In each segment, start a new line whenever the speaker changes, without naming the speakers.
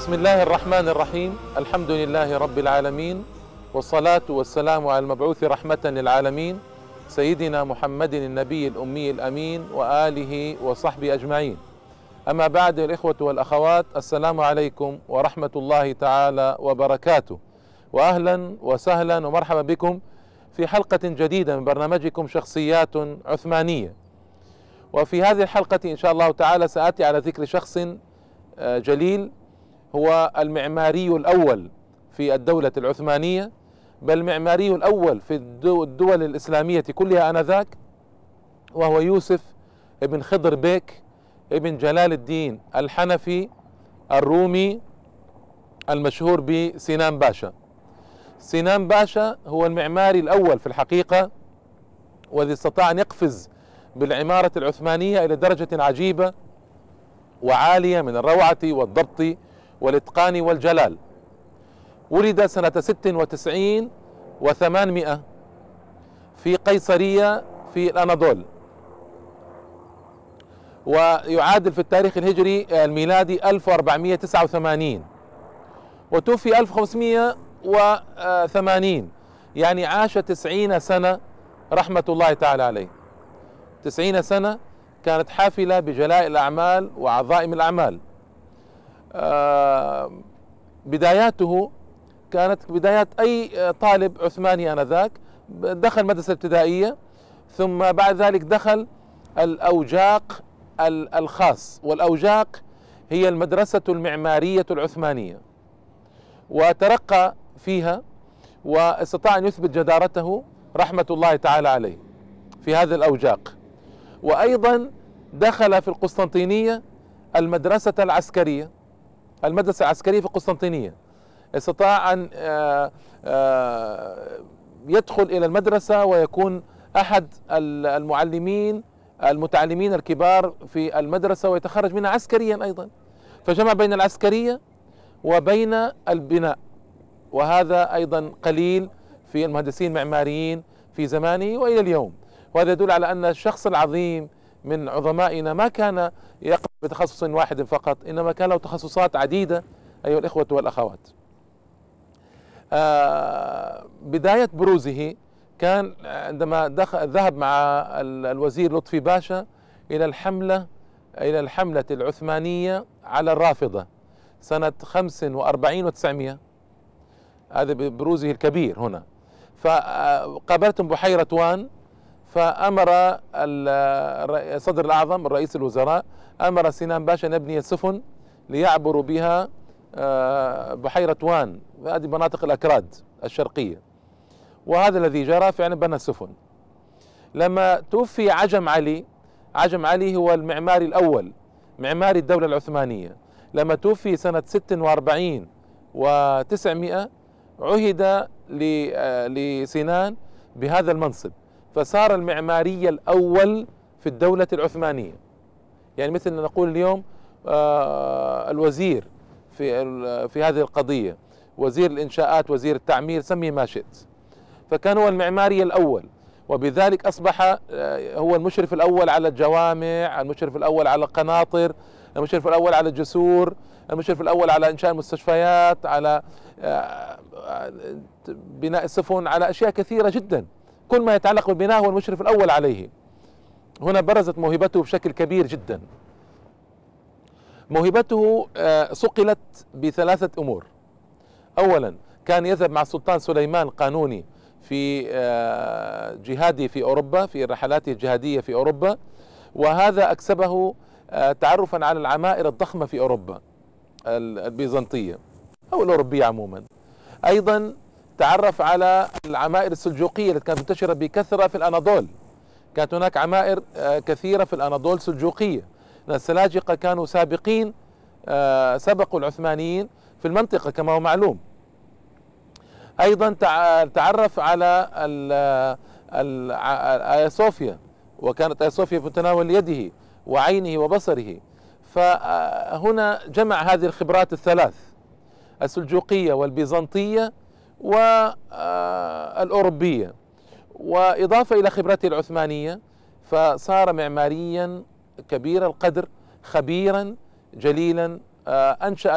بسم الله الرحمن الرحيم الحمد لله رب العالمين والصلاة والسلام على المبعوث رحمة للعالمين سيدنا محمد النبي الأمي الأمين وآله وصحبه أجمعين أما بعد الإخوة والأخوات السلام عليكم ورحمة الله تعالى وبركاته وأهلا وسهلا ومرحبا بكم في حلقة جديدة من برنامجكم شخصيات عثمانية وفي هذه الحلقة إن شاء الله تعالى سآتي على ذكر شخص جليل هو المعماري الأول في الدولة العثمانية بل المعماري الأول في الدول الإسلامية كلها آنذاك وهو يوسف ابن خضر بيك ابن جلال الدين الحنفي الرومي المشهور بسنان باشا. سنان باشا هو المعماري الأول في الحقيقة والذي استطاع أن يقفز بالعمارة العثمانية إلى درجة عجيبة وعالية من الروعة والضبط والإتقان والجلال. ولد سنة ست وتسعين وثمانمائة في قيصرية في الأناضول. ويعادل في التاريخ الهجري الميلادي 1489 وتوفي 1580 يعني عاش تسعين سنة رحمة الله تعالى عليه. تسعين سنة كانت حافلة بجلاء الأعمال وعظائم الأعمال. بداياته كانت بدايات أي طالب عثماني آنذاك دخل مدرسة ابتدائية ثم بعد ذلك دخل الأوجاق الخاص والأوجاق هي المدرسة المعمارية العثمانية. وترقى فيها واستطاع أن يثبت جدارته رحمة الله تعالى عليه في هذه الأوجاق. وأيضا دخل في القسطنطينية المدرسة العسكرية. المدرسة العسكرية في القسطنطينية استطاع أن يدخل إلى المدرسة ويكون أحد المعلمين المتعلمين الكبار في المدرسة ويتخرج منها عسكريا أيضا. فجمع بين العسكرية وبين البناء. وهذا أيضا قليل في المهندسين المعماريين في زمانه وإلى اليوم. وهذا يدل على أن الشخص العظيم من عظمائنا ما كان يقف بتخصص واحد فقط إنما كان له تخصصات عديدة أيها الإخوة والأخوات. آه بداية بروزه كان عندما دخل ذهب مع الوزير لطفي باشا إلى الحملة إلى الحملة العثمانية على الرافضة سنة 45 وتسعمائة هذا ببروزه الكبير هنا. فقابلتم بحيرة وان. فأمر الصدر الأعظم الرئيس الوزراء أمر سنان باشا أن يبني سفن ليعبروا بها بحيرة وان هذه مناطق الأكراد الشرقية. وهذا الذي جرى فعلا بنى السفن. لما توفي عجم علي عجم علي هو المعماري الأول معماري الدولة العثمانية. لما توفي سنة 46 و900 عهد لسنان بهذا المنصب. فصار المعماري الأول في الدولة العثمانية. يعني مثل نقول اليوم الوزير في في هذه القضية وزير الإنشاءات وزير التعمير سمي ما شئت فكان هو المعماري الأول وبذلك أصبح هو المشرف الأول على الجوامع المشرف الأول على القناطر المشرف الأول على الجسور المشرف الأول على إنشاء المستشفيات على بناء السفن على أشياء كثيرة جدا. كل ما يتعلق بالبناء هو المشرف الأول عليه. هنا برزت موهبته بشكل كبير جدا. موهبته صقلت بثلاثة أمور. أولا كان يذهب مع السلطان سليمان القانوني في جهاده في أوروبا في رحلاته الجهادية في أوروبا وهذا أكسبه تعرفا على العمائر الضخمة في أوروبا البيزنطية أو الأوروبية عموما. أيضا تعرف على العمائر السلجوقية التي كانت منتشرة بكثرة في الأناضول. كانت هناك عمائر كثيرة في الأناضول سلجوقية السلاجقة كانوا سابقين سبقوا العثمانيين في المنطقة كما هو معلوم. أيضا تعرف على آيا صوفيا وكانت آيا صوفيا في متناول يده وعينه وبصره. فهنا جمع هذه الخبرات الثلاث السلجوقية والبيزنطية والأوروبية. وإضافة إلى خبرته العثمانية فصار معماريا كبير القدر خبيرا جليلا أنشأ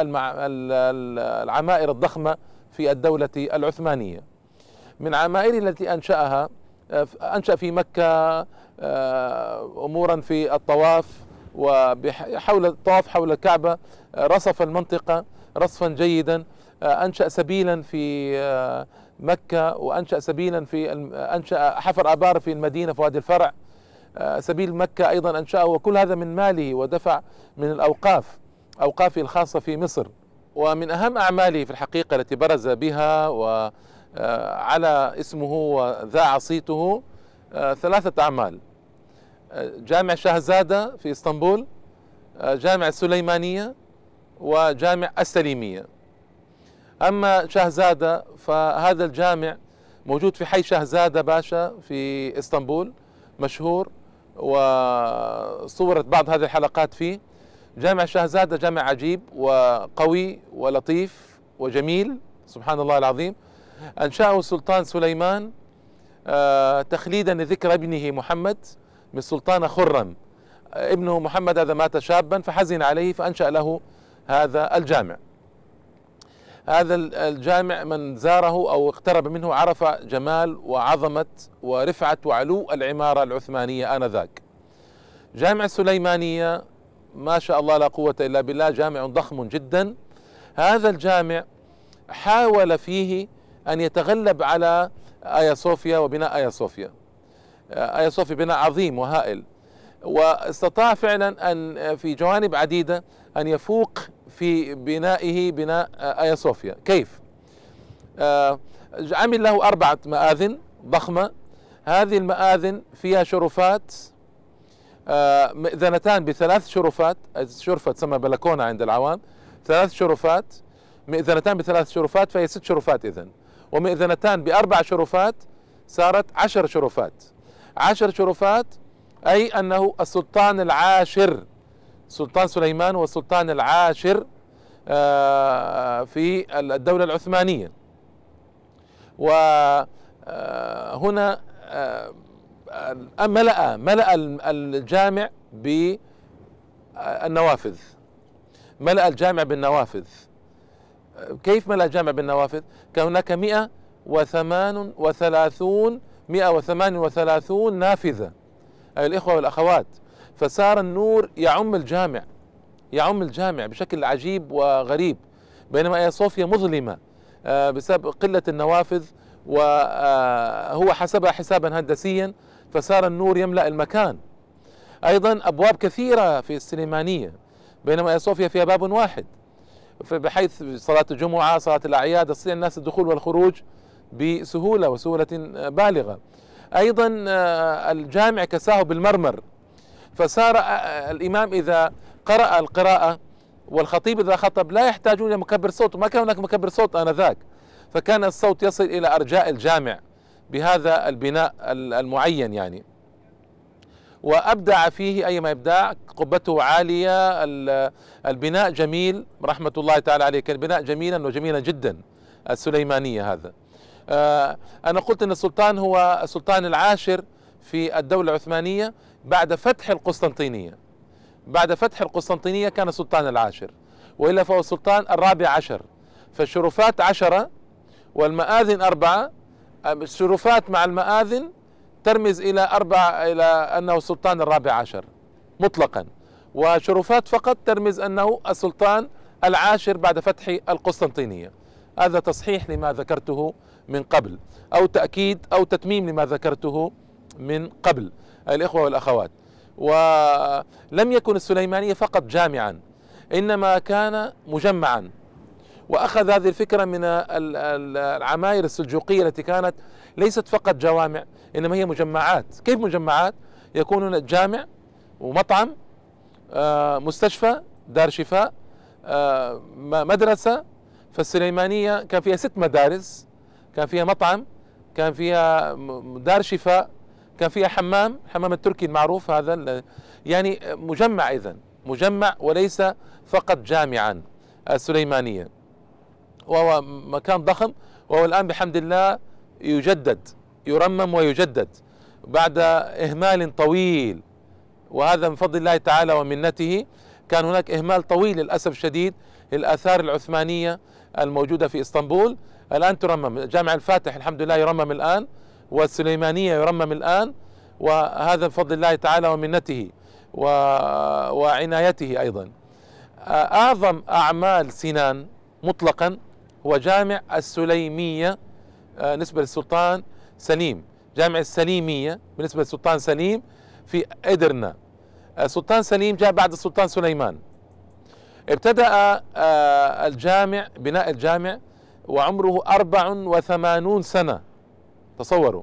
العمائر الضخمة في الدولة العثمانية. من عمائره التي أنشأها أنشأ في مكة أمورا في الطواف وحول الطواف حول الكعبة رصف المنطقة رصفا جيدا أنشأ سبيلا في مكة وأنشأ سبيلا في أنشأ حفر آبار في المدينة في وادي الفرع. سبيل مكة أيضا أنشأه وكل هذا من ماله ودفع من الأوقاف أوقافه الخاصة في مصر. ومن أهم أعماله في الحقيقة التي برز بها وعلى اسمه وذاع صيته ثلاثة أعمال. جامع شهزادة في إسطنبول جامع السليمانية وجامع السليمية. أما شهزادة فهذا الجامع موجود في حي شهزادة باشا في إسطنبول مشهور وصورت بعض هذه الحلقات فيه. جامع شهزادة جامع عجيب وقوي ولطيف وجميل سبحان الله العظيم. أنشأه السلطان سليمان آه، تخليدا لذكر ابنه محمد من سلطان خرم ابنه محمد هذا مات شابا فحزن عليه فأنشأ له هذا الجامع. هذا الجامع من زاره أو اقترب منه عرف جمال وعظمة ورفعة وعلو العمارة العثمانية آنذاك. جامع السليمانيه ما شاء الله لا قوة إلا بالله جامع ضخم جدا. هذا الجامع حاول فيه أن يتغلب على آيا صوفيا وبناء آيا صوفيا. آيا صوفيا بناء عظيم وهائل واستطاع فعلا أن في جوانب عديدة أن يفوق في بنائه بناء ايا صوفيا كيف؟ آه عمل له أربعة مآذن ضخمة. هذه المآذن فيها شرفات آه مئذنتان بثلاث شرفات. شرفة تسمى بلكونة عند العوام. ثلاث شرفات مئذنتان بثلاث شرفات فهي ست شرفات إذن. ومئذنتان بأربع شرفات صارت عشر شرفات. عشر شرفات أي أنه السلطان العاشر سلطان سليمان هو السلطان العاشر آه، في الدولة العثمانية. وهنا آه، آه، ملأ ملأ الجامع بالنوافذ ملأ الجامع بالنوافذ. كيف ملأ الجامع بالنوافذ؟ كان هناك مئة وثمان وثلاثون مئة وثمان وثلاثون نافذة. أي الإخوة والأخوات فصار النور يعم الجامع يعم الجامع بشكل عجيب وغريب بينما ايا صوفيا مظلمة آه، بسبب قلة النوافذ وهو حسبها حسابا هندسيا فصار النور يملأ المكان. أيضا أبواب كثيرة في السليمانية بينما ايا صوفيا فيها باب واحد بحيث صلاة الجمعة صلاة الأعياد يستطيع الناس الدخول والخروج بسهولة وسهولة بالغة. أيضا آه، الجامع كساه بالمرمر. فصار الإمام إذا قرأ القراءة والخطيب إذا خطب لا يحتاجون إلى مكبر صوت وما كان هناك مكبر صوت آنذاك. فكان الصوت يصل إلى أرجاء الجامع بهذا البناء المعين يعني. وأبدع فيه أيما إبداع قبته عالية البناء جميل رحمة الله تعالى عليه كان بناء جميلا وجميلا جدا السليمانية هذا. آه، أنا قلت أن السلطان هو السلطان العاشر في الدولة العثمانية بعد فتح القسطنطينية. بعد فتح القسطنطينية كان السلطان العاشر وإلا فهو السلطان الرابع عشر. فالشرفات عشرة والمآذن أربعة. الشرفات مع المآذن ترمز إلى أربع إلى أنه السلطان الرابع عشر مطلقا. وشرفات فقط ترمز أنه السلطان العاشر بعد فتح القسطنطينية. هذا تصحيح لما ذكرته من قبل أو تأكيد أو تتميم لما ذكرته من قبل الإخوة والأخوات. ولم يكن السليمانية فقط جامعا إنما كان مجمعا. وأخذ هذه الفكرة من العماير السلجوقية التي كانت ليست فقط جوامع إنما هي مجمعات. كيف مجمعات؟ يكون جامع ومطعم آه، مستشفى دار شفاء آه، مدرسة. فالسليمانية كان فيها ست مدارس. كان فيها مطعم كان فيها دار شفاء كان فيها حمام حمام التركي المعروف هذا يعني مجمع اذا مجمع وليس فقط جامعا السليمانيه وهو مكان ضخم وهو الآن بحمد الله يجدد يرمم ويجدد. بعد إهمال طويل وهذا من فضل الله تعالى ومنته كان هناك إهمال طويل للأسف الشديد للآثار العثمانية الموجودة في إسطنبول. الآن ترمم. جامع الفاتح الحمد لله يرمم الآن والسليمانية يرمم الآن وهذا بفضل الله تعالى ومنته و... وعنايته أيضا. أعظم أعمال سنان مطلقا هو جامع السليمية آه، نسبة للسلطان سليم. جامع السليمية بالنسبة للسلطان سليم في إدرنا. السلطان سليم جاء بعد السلطان سليمان. ابتدأ آه، الجامع بناء الجامع وعمره أربع وثمانون سنة. تصوروا.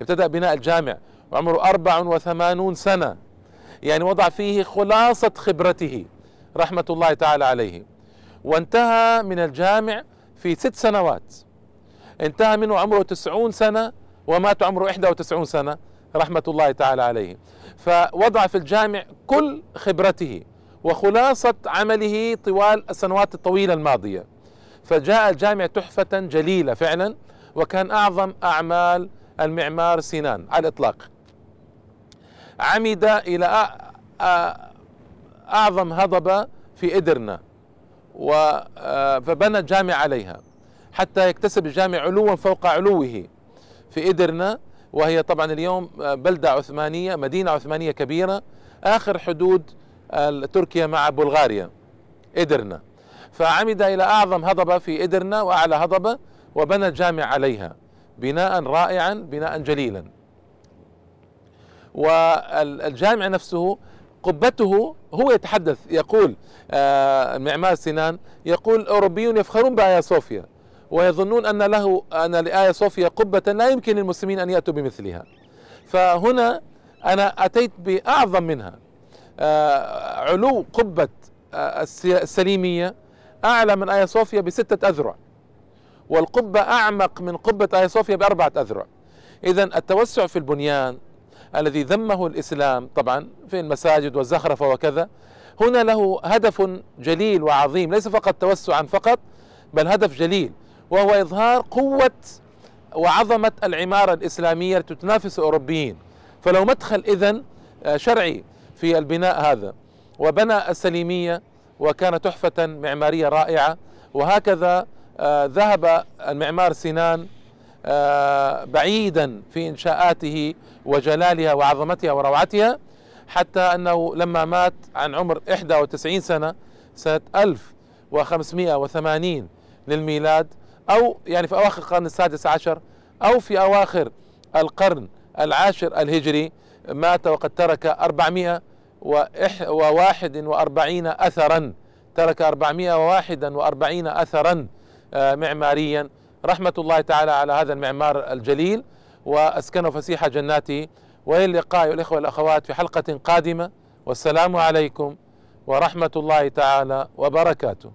ابتدأ بناء الجامع وعمره أربع وثمانون سنة. يعني وضع فيه خلاصة خبرته رحمة الله تعالى عليه. وانتهى من الجامع في ست سنوات. انتهى منه عمره تسعون سنة ومات عمره 91 سنة رحمة الله تعالى عليه. فوضع في الجامع كل خبرته وخلاصة عمله طوال السنوات الطويلة الماضية. فجاء الجامع تحفة جليلة فعلا وكان أعظم أعمال المعمار سنان على الإطلاق. عمد إلى أعظم هضبة في إدرنا فبنى الجامع عليها. حتى يكتسب الجامع علوا فوق علوه في إدرنا وهي طبعا اليوم بلدة عثمانية مدينة عثمانية كبيرة آخر حدود تركيا مع بلغاريا إدرنا. فعمد إلى أعظم هضبة في إدرنا وأعلى هضبة وبنى الجامع عليها بناء رائعا بناء جليلا. والجامع نفسه قبته هو يتحدث يقول آه، معمار سنان يقول الأوروبيون يفخرون بآيا صوفيا ويظنون أن له أن لآيا صوفيا قبة لا يمكن للمسلمين أن يأتوا بمثلها. فهنا أنا أتيت بأعظم منها آه، علو قبة آه، السليمية أعلى من آيا صوفيا بستة أذرع والقبة أعمق من قبة آيا صوفيا بأربعة أذرع. إذا التوسع في البنيان الذي ذمه الإسلام طبعا في المساجد والزخرفة وكذا هنا له هدف جليل وعظيم ليس فقط توسعا فقط بل هدف جليل وهو إظهار قوة وعظمة العمارة الإسلامية تنافس الأوروبيين. فلو مدخل إذن آه، شرعي في البناء هذا وبنى السليمية وكان تحفة معمارية رائعة. وهكذا آه، ذهب المعمار سنان آه، بعيدا في إنشاءاته وجلالها وعظمتها وروعتها حتى أنه لما مات عن عمر 91 سنة سنة 1580 للميلاد أو يعني في أواخر القرن السادس عشر أو في أواخر القرن العاشر الهجري مات وقد ترك أربعمائة وواحد وأربعين أثرا. ترك أربعمائة وواحد وأربعين أثرا آه، معماريا. رحمة الله تعالى على هذا المعمار الجليل. وأسكنه فسيح جناته وإلى اللقاء الإخوة والأخوات في حلقة قادمة. والسلام عليكم ورحمة الله تعالى وبركاته.